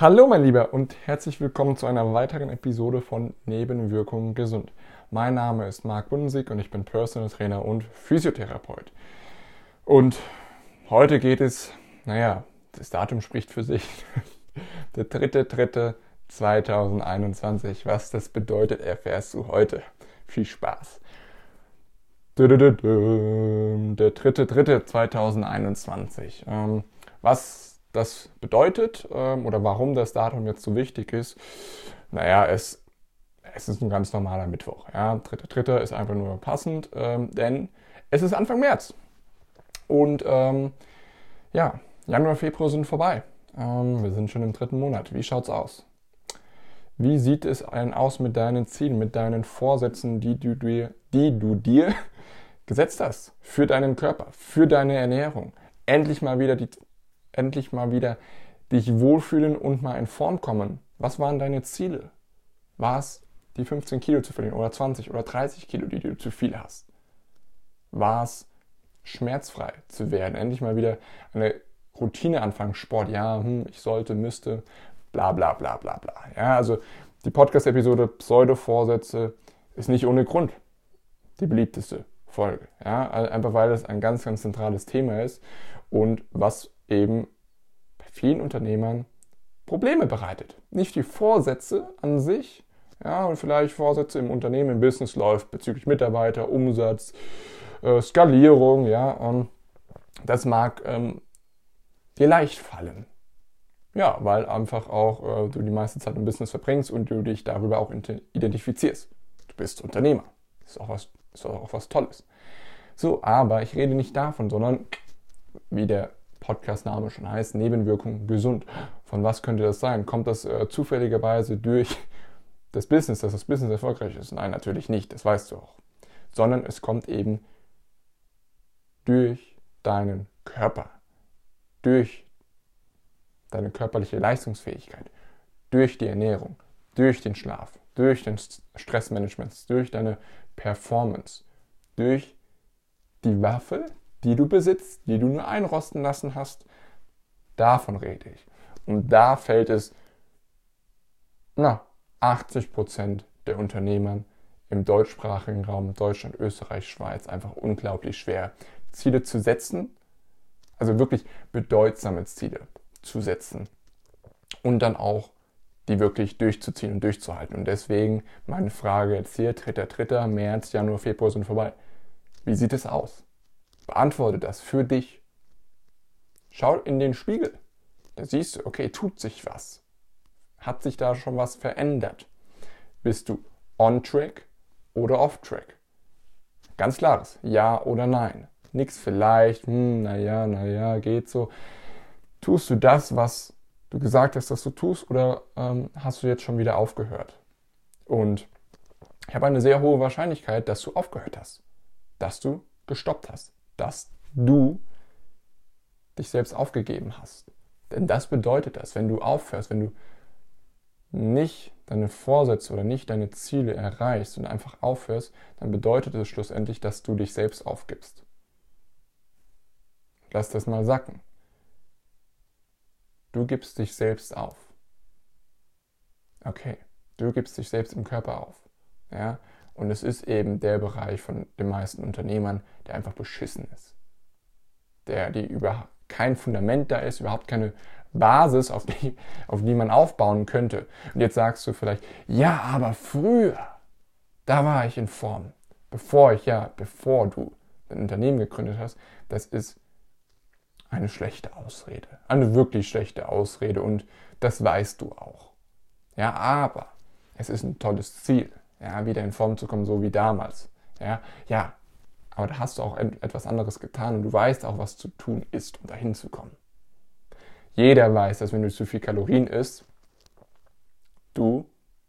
Hallo mein Lieber und herzlich willkommen zu einer weiteren Episode von Nebenwirkungen gesund. Mein Name ist Marc Bundensig und ich bin Personal Trainer und Physiotherapeut. Und heute geht es, naja, das Datum spricht für sich, der 3.3.2021. Was das bedeutet, erfährst du heute. Viel Spaß. Der 3.3.2021. Ähm, was das bedeutet ähm, oder warum das Datum jetzt so wichtig ist, naja, es, es ist ein ganz normaler Mittwoch. Ja. Dritter, dritter ist einfach nur passend, ähm, denn es ist Anfang März. Und ähm, ja, Januar, Februar sind vorbei. Ähm, wir sind schon im dritten Monat. Wie schaut's aus? Wie sieht es denn aus mit deinen Zielen, mit deinen Vorsätzen, die du dir, die du dir gesetzt hast für deinen Körper, für deine Ernährung? Endlich mal wieder die endlich mal wieder dich wohlfühlen und mal in Form kommen. Was waren deine Ziele? War es die 15 Kilo zu verlieren oder 20 oder 30 Kilo, die du zu viel hast? War es schmerzfrei zu werden? Endlich mal wieder eine Routine anfangen, Sport, ja, hm, ich sollte, müsste, bla bla bla bla bla. Ja, also die Podcast-Episode Pseudo-Vorsätze ist nicht ohne Grund die beliebteste Folge. Ja, einfach weil das ein ganz, ganz zentrales Thema ist und was eben bei vielen Unternehmern Probleme bereitet. Nicht die Vorsätze an sich, ja, und vielleicht Vorsätze im Unternehmen, im Business läuft bezüglich Mitarbeiter, Umsatz, äh, Skalierung, ja, ähm, das mag ähm, dir leicht fallen. Ja, weil einfach auch äh, du die meiste Zeit im Business verbringst und du dich darüber auch identifizierst. Du bist Unternehmer. Ist auch was, ist auch was Tolles. So, aber ich rede nicht davon, sondern wie der Podcast-Name schon heißt, Nebenwirkung gesund. Von was könnte das sein? Kommt das äh, zufälligerweise durch das Business, dass das Business erfolgreich ist? Nein, natürlich nicht, das weißt du auch. Sondern es kommt eben durch deinen Körper, durch deine körperliche Leistungsfähigkeit, durch die Ernährung, durch den Schlaf, durch den Stressmanagement, durch deine Performance, durch die Waffe, die du besitzt, die du nur einrosten lassen hast. Davon rede ich. Und da fällt es, na, 80 Prozent der Unternehmern im deutschsprachigen Raum, Deutschland, Österreich, Schweiz, einfach unglaublich schwer, Ziele zu setzen, also wirklich bedeutsame Ziele zu setzen und dann auch die wirklich durchzuziehen und durchzuhalten. Und deswegen meine Frage jetzt hier, 3. März, Januar, Februar sind vorbei. Wie sieht es aus? Beantworte das für dich. Schau in den Spiegel. Da siehst du, okay, tut sich was. Hat sich da schon was verändert? Bist du on track oder off track? Ganz klares Ja oder Nein. Nix vielleicht, hm, naja, naja, geht so. Tust du das, was du gesagt hast, dass du tust, oder ähm, hast du jetzt schon wieder aufgehört? Und ich habe eine sehr hohe Wahrscheinlichkeit, dass du aufgehört hast, dass du gestoppt hast dass du dich selbst aufgegeben hast. Denn das bedeutet das, wenn du aufhörst, wenn du nicht deine Vorsätze oder nicht deine Ziele erreichst und einfach aufhörst, dann bedeutet es schlussendlich, dass du dich selbst aufgibst. Lass das mal sacken. Du gibst dich selbst auf. Okay, du gibst dich selbst im Körper auf. Ja? Und es ist eben der Bereich von den meisten Unternehmern, der einfach beschissen ist. Der, die über kein Fundament da ist, überhaupt keine Basis, auf die, auf die man aufbauen könnte. Und jetzt sagst du vielleicht, ja, aber früher, da war ich in Form. Bevor ich, ja, bevor du ein Unternehmen gegründet hast, das ist eine schlechte Ausrede. Eine wirklich schlechte Ausrede und das weißt du auch. Ja, aber es ist ein tolles Ziel ja, wieder in Form zu kommen, so wie damals. Ja, ja, aber da hast du auch etwas anderes getan und du weißt auch, was zu tun ist, um dahin zu kommen. Jeder weiß, dass wenn du zu viel Kalorien isst, du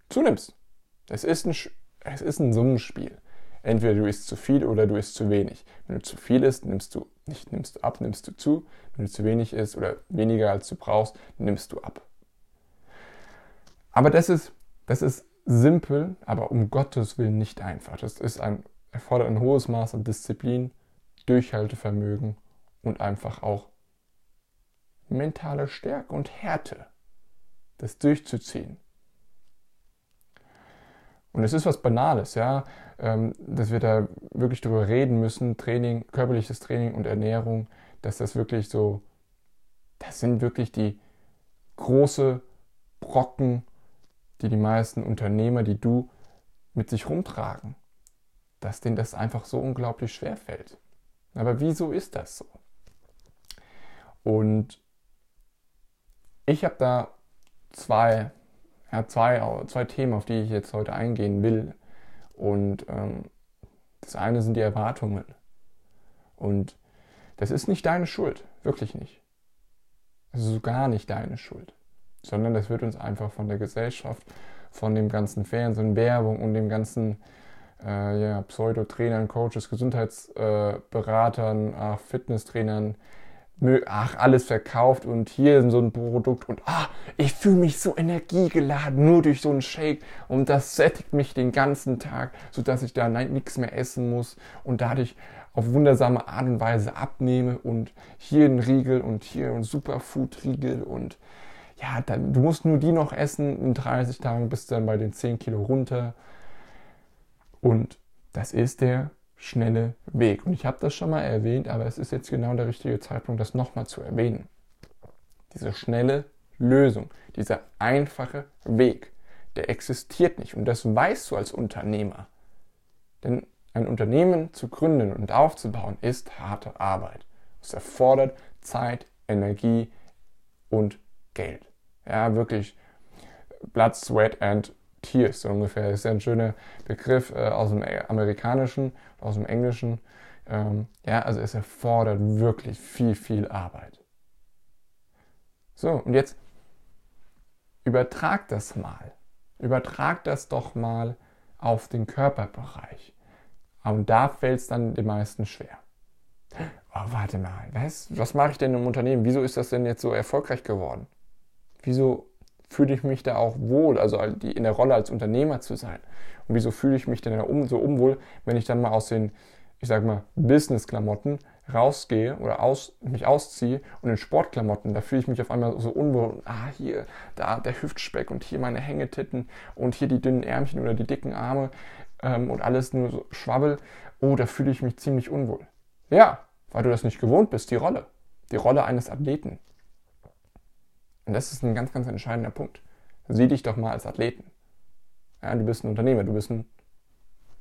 zunimmst. Es ist ein, es ist ein Summenspiel. Entweder du isst zu viel oder du isst zu wenig. Wenn du zu viel isst, nimmst du nicht nimmst du ab, nimmst du zu. Wenn du zu wenig isst oder weniger als du brauchst, nimmst du ab. Aber das ist, das ist simpel, aber um Gottes Willen nicht einfach. Das ist ein, erfordert ein hohes Maß an Disziplin, Durchhaltevermögen und einfach auch mentale Stärke und Härte. das durchzuziehen. Und es ist was Banales, ja, ähm, dass wir da wirklich drüber reden müssen, Training, körperliches Training und Ernährung, dass das wirklich so, das sind wirklich die große Brocken, die die meisten Unternehmer, die du mit sich rumtragen, dass denen das einfach so unglaublich schwer fällt. Aber wieso ist das so? Und ich habe da zwei, ja, zwei, zwei Themen, auf die ich jetzt heute eingehen will. Und ähm, das eine sind die Erwartungen. Und das ist nicht deine Schuld, wirklich nicht. Es ist gar nicht deine Schuld, sondern das wird uns einfach von der Gesellschaft, von dem ganzen Fernsehen, Werbung und dem ganzen äh, ja, Pseudo-Trainern, Coaches, Gesundheitsberatern, äh, Fitnesstrainern, ach, alles verkauft und hier so ein Produkt und ah, ich fühle mich so energiegeladen nur durch so einen Shake und das sättigt mich den ganzen Tag, sodass ich da nichts mehr essen muss und dadurch auf wundersame Art und Weise abnehme und hier ein Riegel und hier ein Superfood-Riegel und ja, dann, du musst nur die noch essen, in 30 Tagen bist du dann bei den 10 Kilo runter und das ist der schnelle Weg. Und ich habe das schon mal erwähnt, aber es ist jetzt genau der richtige Zeitpunkt, das nochmal zu erwähnen. Diese schnelle Lösung, dieser einfache Weg, der existiert nicht. Und das weißt du als Unternehmer. Denn ein Unternehmen zu gründen und aufzubauen ist harte Arbeit. Es erfordert Zeit, Energie und Geld. Ja, wirklich Blood, Sweat and Tears, so ungefähr. Das ist ja ein schöner Begriff äh, aus dem Amerikanischen, aus dem Englischen. Ähm, ja, also es erfordert wirklich viel, viel Arbeit. So, und jetzt übertrag das mal. Übertrag das doch mal auf den Körperbereich. Und da fällt es dann den meisten schwer. Oh, warte mal, was, was mache ich denn im Unternehmen? Wieso ist das denn jetzt so erfolgreich geworden? Wieso fühle ich mich da auch wohl, also in der Rolle als Unternehmer zu sein? Und wieso fühle ich mich denn so unwohl, wenn ich dann mal aus den, ich sag mal, Business-Klamotten rausgehe oder aus, mich ausziehe und in Sportklamotten, da fühle ich mich auf einmal so unwohl. Ah, hier, da der Hüftspeck und hier meine Hängetitten und hier die dünnen Ärmchen oder die dicken Arme ähm, und alles nur so Schwabbel. Oh, da fühle ich mich ziemlich unwohl. Ja, weil du das nicht gewohnt bist, die Rolle. Die Rolle eines Athleten. Und das ist ein ganz, ganz entscheidender Punkt. Sieh dich doch mal als Athleten. Ja, du bist ein Unternehmer, du bist ein,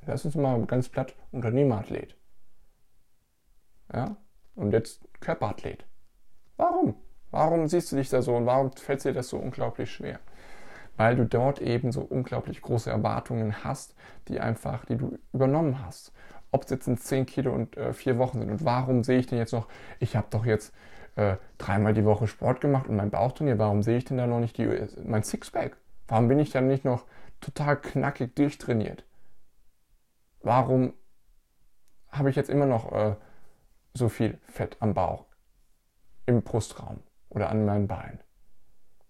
lass uns mal ganz platt, Unternehmerathlet. Ja, und jetzt Körperathlet. Warum? Warum siehst du dich da so und warum fällt dir das so unglaublich schwer? Weil du dort eben so unglaublich große Erwartungen hast, die einfach, die du übernommen hast. Ob es jetzt in 10 Kilo und äh, vier Wochen sind. Und warum sehe ich denn jetzt noch, ich habe doch jetzt äh, dreimal die Woche Sport gemacht und mein Bauch trainiert, warum sehe ich denn da noch nicht die, mein Sixpack? Warum bin ich dann nicht noch total knackig durchtrainiert? Warum habe ich jetzt immer noch äh, so viel Fett am Bauch, im Brustraum oder an meinen Beinen?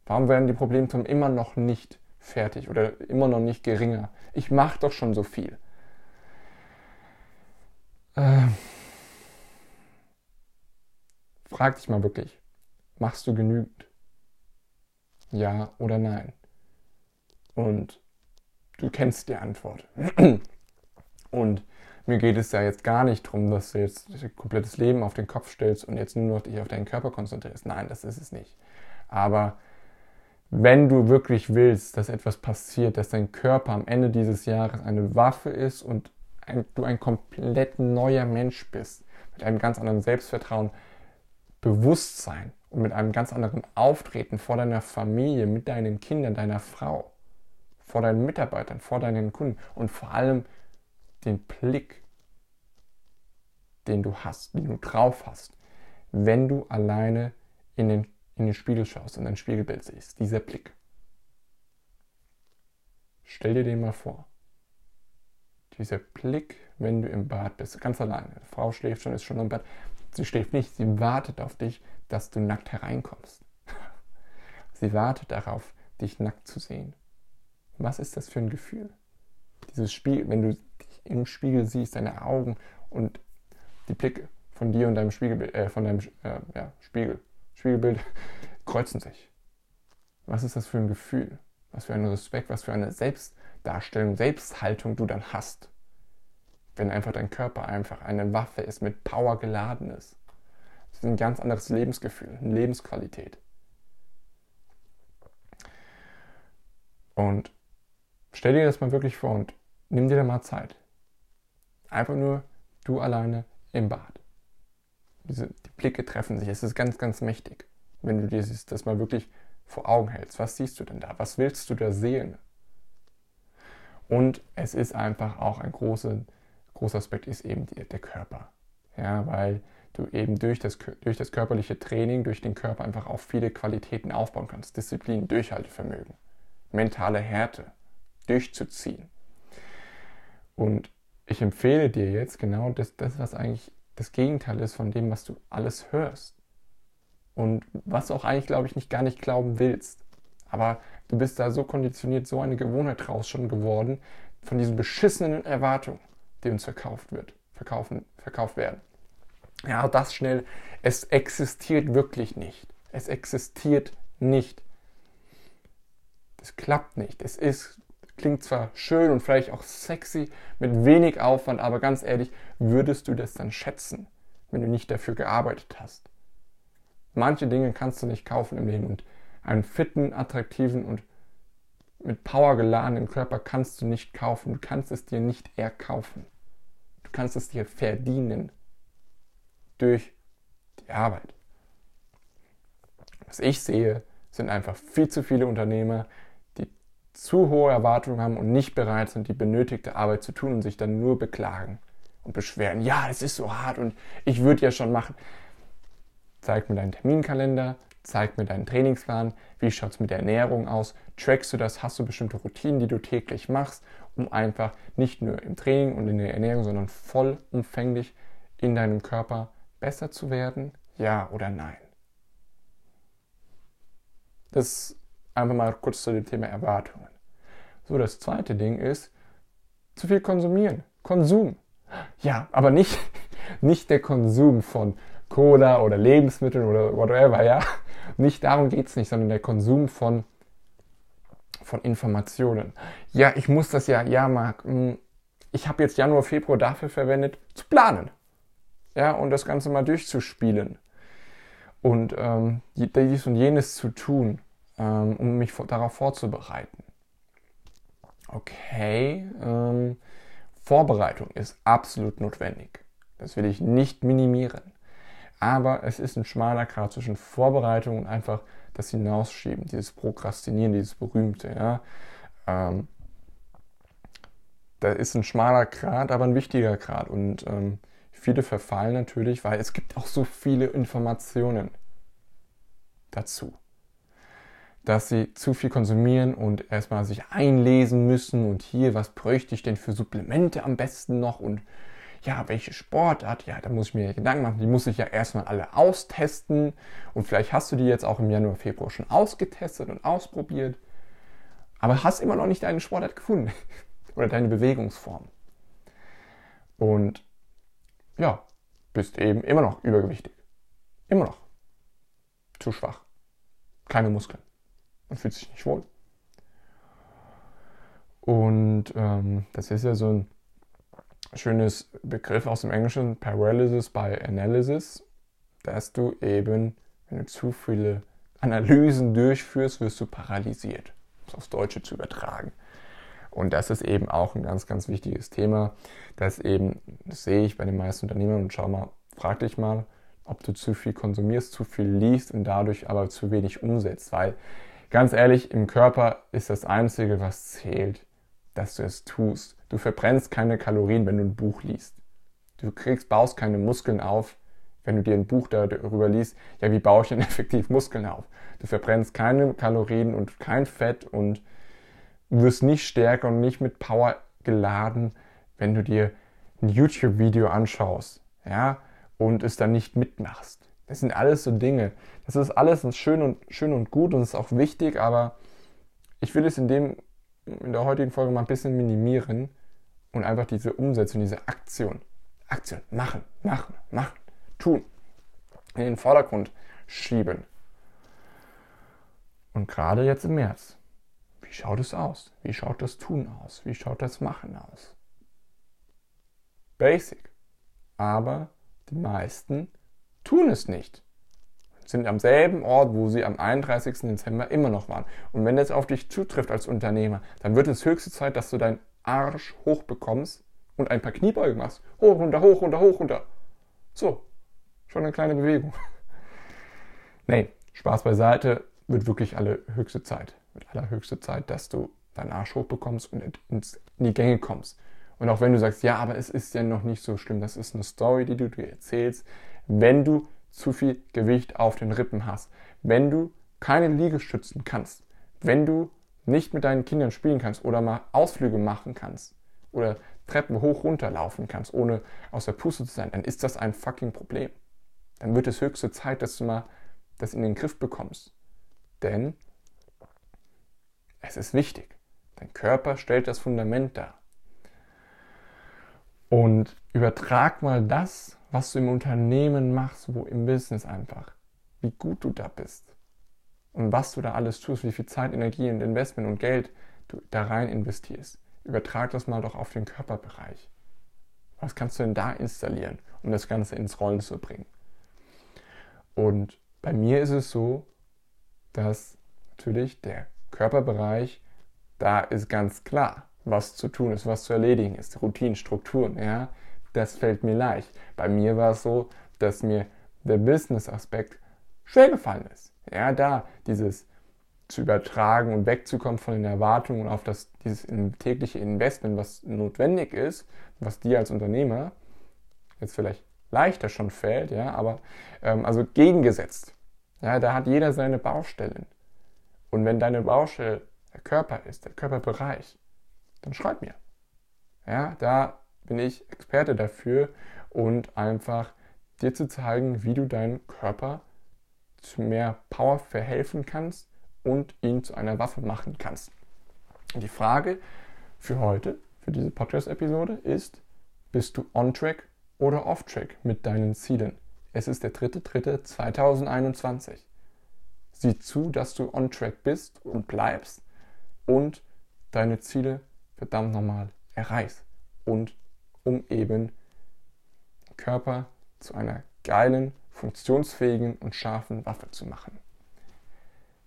Warum werden die Problemzonen immer noch nicht fertig oder immer noch nicht geringer? Ich mache doch schon so viel. Äh, Frag dich mal wirklich, machst du genügend? Ja oder nein? Und du kennst die Antwort. Und mir geht es ja jetzt gar nicht darum, dass du jetzt dein komplettes Leben auf den Kopf stellst und jetzt nur noch dich auf deinen Körper konzentrierst. Nein, das ist es nicht. Aber wenn du wirklich willst, dass etwas passiert, dass dein Körper am Ende dieses Jahres eine Waffe ist und ein, du ein komplett neuer Mensch bist, mit einem ganz anderen Selbstvertrauen, Bewusstsein und mit einem ganz anderen Auftreten vor deiner Familie, mit deinen Kindern, deiner Frau, vor deinen Mitarbeitern, vor deinen Kunden und vor allem den Blick, den du hast, den du drauf hast, wenn du alleine in den, in den Spiegel schaust und dein Spiegelbild siehst. Dieser Blick. Stell dir den mal vor. Dieser Blick, wenn du im Bad bist, ganz alleine. Die Frau schläft schon, ist schon im Bad. Sie schläft nicht, sie wartet auf dich, dass du nackt hereinkommst. Sie wartet darauf, dich nackt zu sehen. Was ist das für ein Gefühl? Dieses Spiel, wenn du dich im Spiegel siehst, deine Augen und die Blicke von dir und deinem Spiegelbild, äh, von deinem äh, ja, Spiegel, Spiegelbild kreuzen sich. was ist das für ein Gefühl? Was für ein Respekt, was für eine Selbstdarstellung, Selbsthaltung du dann hast. Wenn einfach dein Körper einfach eine Waffe ist, mit Power geladen ist. Das ist ein ganz anderes Lebensgefühl, eine Lebensqualität. Und stell dir das mal wirklich vor und nimm dir da mal Zeit. Einfach nur du alleine im Bad. Diese, die Blicke treffen sich. Es ist ganz, ganz mächtig, wenn du dir das mal wirklich vor Augen hältst. Was siehst du denn da? Was willst du da sehen? Und es ist einfach auch ein großer, großer Aspekt, ist eben der Körper. Ja, weil du eben durch das, durch das körperliche Training, durch den Körper einfach auch viele Qualitäten aufbauen kannst. Disziplin, Durchhaltevermögen, mentale Härte, durchzuziehen. Und ich empfehle dir jetzt genau das, das, was eigentlich das Gegenteil ist von dem, was du alles hörst. Und was du auch eigentlich, glaube ich, nicht gar nicht glauben willst. Aber du bist da so konditioniert, so eine Gewohnheit draus schon geworden, von diesen beschissenen Erwartungen, die uns verkauft wird, verkaufen, verkauft werden. Ja, das schnell. Es existiert wirklich nicht. Es existiert nicht. Das klappt nicht. Es ist, klingt zwar schön und vielleicht auch sexy, mit wenig Aufwand, aber ganz ehrlich, würdest du das dann schätzen, wenn du nicht dafür gearbeitet hast? Manche Dinge kannst du nicht kaufen im Leben und einen fitten, attraktiven und mit Power geladenen Körper kannst du nicht kaufen. Du kannst es dir nicht erkaufen. Du kannst es dir verdienen durch die Arbeit. Was ich sehe, sind einfach viel zu viele Unternehmer, die zu hohe Erwartungen haben und nicht bereit sind, die benötigte Arbeit zu tun und sich dann nur beklagen und beschweren. Ja, es ist so hart und ich würde ja schon machen. Zeig mir deinen Terminkalender, zeig mir deinen Trainingsplan, wie schaut es mit der Ernährung aus, trackst du das, hast du bestimmte Routinen, die du täglich machst, um einfach nicht nur im Training und in der Ernährung, sondern vollumfänglich in deinem Körper besser zu werden? Ja oder nein? Das einfach mal kurz zu dem Thema Erwartungen. So, das zweite Ding ist, zu viel konsumieren. Konsum. Ja, aber nicht, nicht der Konsum von Cola oder Lebensmitteln oder whatever, ja. Nicht darum geht es nicht, sondern der Konsum von, von Informationen. Ja, ich muss das ja, ja, Marc, hm, ich habe jetzt Januar, Februar dafür verwendet, zu planen ja, und das Ganze mal durchzuspielen und ähm, dies und jenes zu tun, ähm, um mich darauf vorzubereiten. Okay, ähm, Vorbereitung ist absolut notwendig. Das will ich nicht minimieren. Aber es ist ein schmaler Grad zwischen Vorbereitung und einfach das Hinausschieben, dieses Prokrastinieren, dieses berühmte. Ja. Ähm, da ist ein schmaler Grad, aber ein wichtiger Grad. Und ähm, Viele verfallen natürlich, weil es gibt auch so viele Informationen dazu, dass sie zu viel konsumieren und erstmal sich einlesen müssen und hier, was bräuchte ich denn für Supplemente am besten noch und ja, welche Sportart, ja, da muss ich mir Gedanken machen, die muss ich ja erstmal alle austesten und vielleicht hast du die jetzt auch im Januar, Februar schon ausgetestet und ausprobiert, aber hast immer noch nicht deine Sportart gefunden oder deine Bewegungsform. Und ja, bist eben immer noch übergewichtig. Immer noch. Zu schwach. Keine Muskeln. Man fühlt sich nicht wohl. Und ähm, das ist ja so ein schönes Begriff aus dem Englischen, Paralysis by Analysis, dass du eben, wenn du zu viele Analysen durchführst, wirst du paralysiert. Das aufs Deutsche zu übertragen. Und das ist eben auch ein ganz, ganz wichtiges Thema, das eben, das sehe ich bei den meisten Unternehmern und schau mal, frag dich mal, ob du zu viel konsumierst, zu viel liest und dadurch aber zu wenig umsetzt, weil ganz ehrlich, im Körper ist das Einzige, was zählt, dass du es tust. Du verbrennst keine Kalorien, wenn du ein Buch liest. Du kriegst, baust keine Muskeln auf, wenn du dir ein Buch darüber liest, ja, wie baue ich denn effektiv Muskeln auf? Du verbrennst keine Kalorien und kein Fett und wirst nicht stärker und nicht mit Power geladen, wenn du dir ein YouTube-Video anschaust, ja, und es dann nicht mitmachst. Das sind alles so Dinge. Das ist alles schön und, schön und gut und ist auch wichtig, aber ich will es in dem, in der heutigen Folge mal ein bisschen minimieren und einfach diese Umsetzung, diese Aktion, Aktion, machen, machen, machen, tun, in den Vordergrund schieben. Und gerade jetzt im März, wie schaut es aus? Wie schaut das Tun aus? Wie schaut das Machen aus? Basic. Aber die meisten tun es nicht. Sind am selben Ort, wo sie am 31. Dezember immer noch waren. Und wenn das auf dich zutrifft als Unternehmer, dann wird es höchste Zeit, dass du deinen Arsch hochbekommst und ein paar Kniebeugen machst. Hoch, runter, hoch, runter, hoch, runter. So. Schon eine kleine Bewegung. nee, Spaß beiseite, wird wirklich alle höchste Zeit. Wird allerhöchste Zeit, dass du deinen Arsch hochbekommst und in die Gänge kommst. Und auch wenn du sagst, ja, aber es ist ja noch nicht so schlimm, das ist eine Story, die du dir erzählst, wenn du zu viel Gewicht auf den Rippen hast, wenn du keine Liegestützen kannst, wenn du nicht mit deinen Kindern spielen kannst oder mal Ausflüge machen kannst oder Treppen hoch runter laufen kannst, ohne aus der Puste zu sein, dann ist das ein fucking Problem. Dann wird es höchste Zeit, dass du mal das in den Griff bekommst. Denn es ist wichtig. Dein Körper stellt das Fundament dar. Und übertrag mal das, was du im Unternehmen machst, wo im Business einfach, wie gut du da bist und was du da alles tust, wie viel Zeit, Energie und Investment und Geld du da rein investierst. Übertrag das mal doch auf den Körperbereich. Was kannst du denn da installieren, um das Ganze ins Rollen zu bringen? Und bei mir ist es so, dass natürlich der Körperbereich, da ist ganz klar, was zu tun ist, was zu erledigen ist, Routinen, Strukturen, ja, das fällt mir leicht. Bei mir war es so, dass mir der Business-Aspekt schwer gefallen ist. Ja, da dieses zu übertragen und wegzukommen von den Erwartungen auf das, dieses tägliche Investment, was notwendig ist, was dir als Unternehmer jetzt vielleicht leichter schon fällt, ja, aber ähm, also gegengesetzt. Ja, da hat jeder seine Baustellen. Und wenn deine Baustelle der Körper ist, der Körperbereich, dann schreib mir. Ja, da bin ich Experte dafür und einfach dir zu zeigen, wie du deinen Körper zu mehr Power verhelfen kannst und ihn zu einer Waffe machen kannst. Die Frage für heute, für diese Podcast-Episode ist, bist du on track oder off track mit deinen Zielen? Es ist der 3.3.2021. Sieh zu, dass du on track bist und bleibst und deine Ziele verdammt nochmal erreichst. Und um eben Körper zu einer geilen, funktionsfähigen und scharfen Waffe zu machen.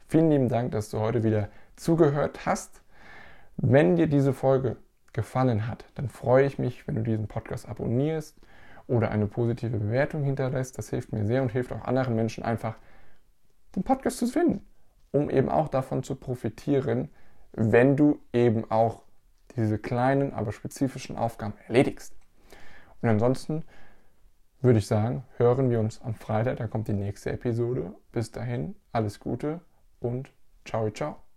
Vielen lieben Dank, dass du heute wieder zugehört hast. Wenn dir diese Folge gefallen hat, dann freue ich mich, wenn du diesen Podcast abonnierst oder eine positive Bewertung hinterlässt. Das hilft mir sehr und hilft auch anderen Menschen einfach, den Podcast zu finden, um eben auch davon zu profitieren, wenn du eben auch diese kleinen, aber spezifischen Aufgaben erledigst. Und ansonsten würde ich sagen, hören wir uns am Freitag, da kommt die nächste Episode. Bis dahin, alles Gute und ciao, ciao.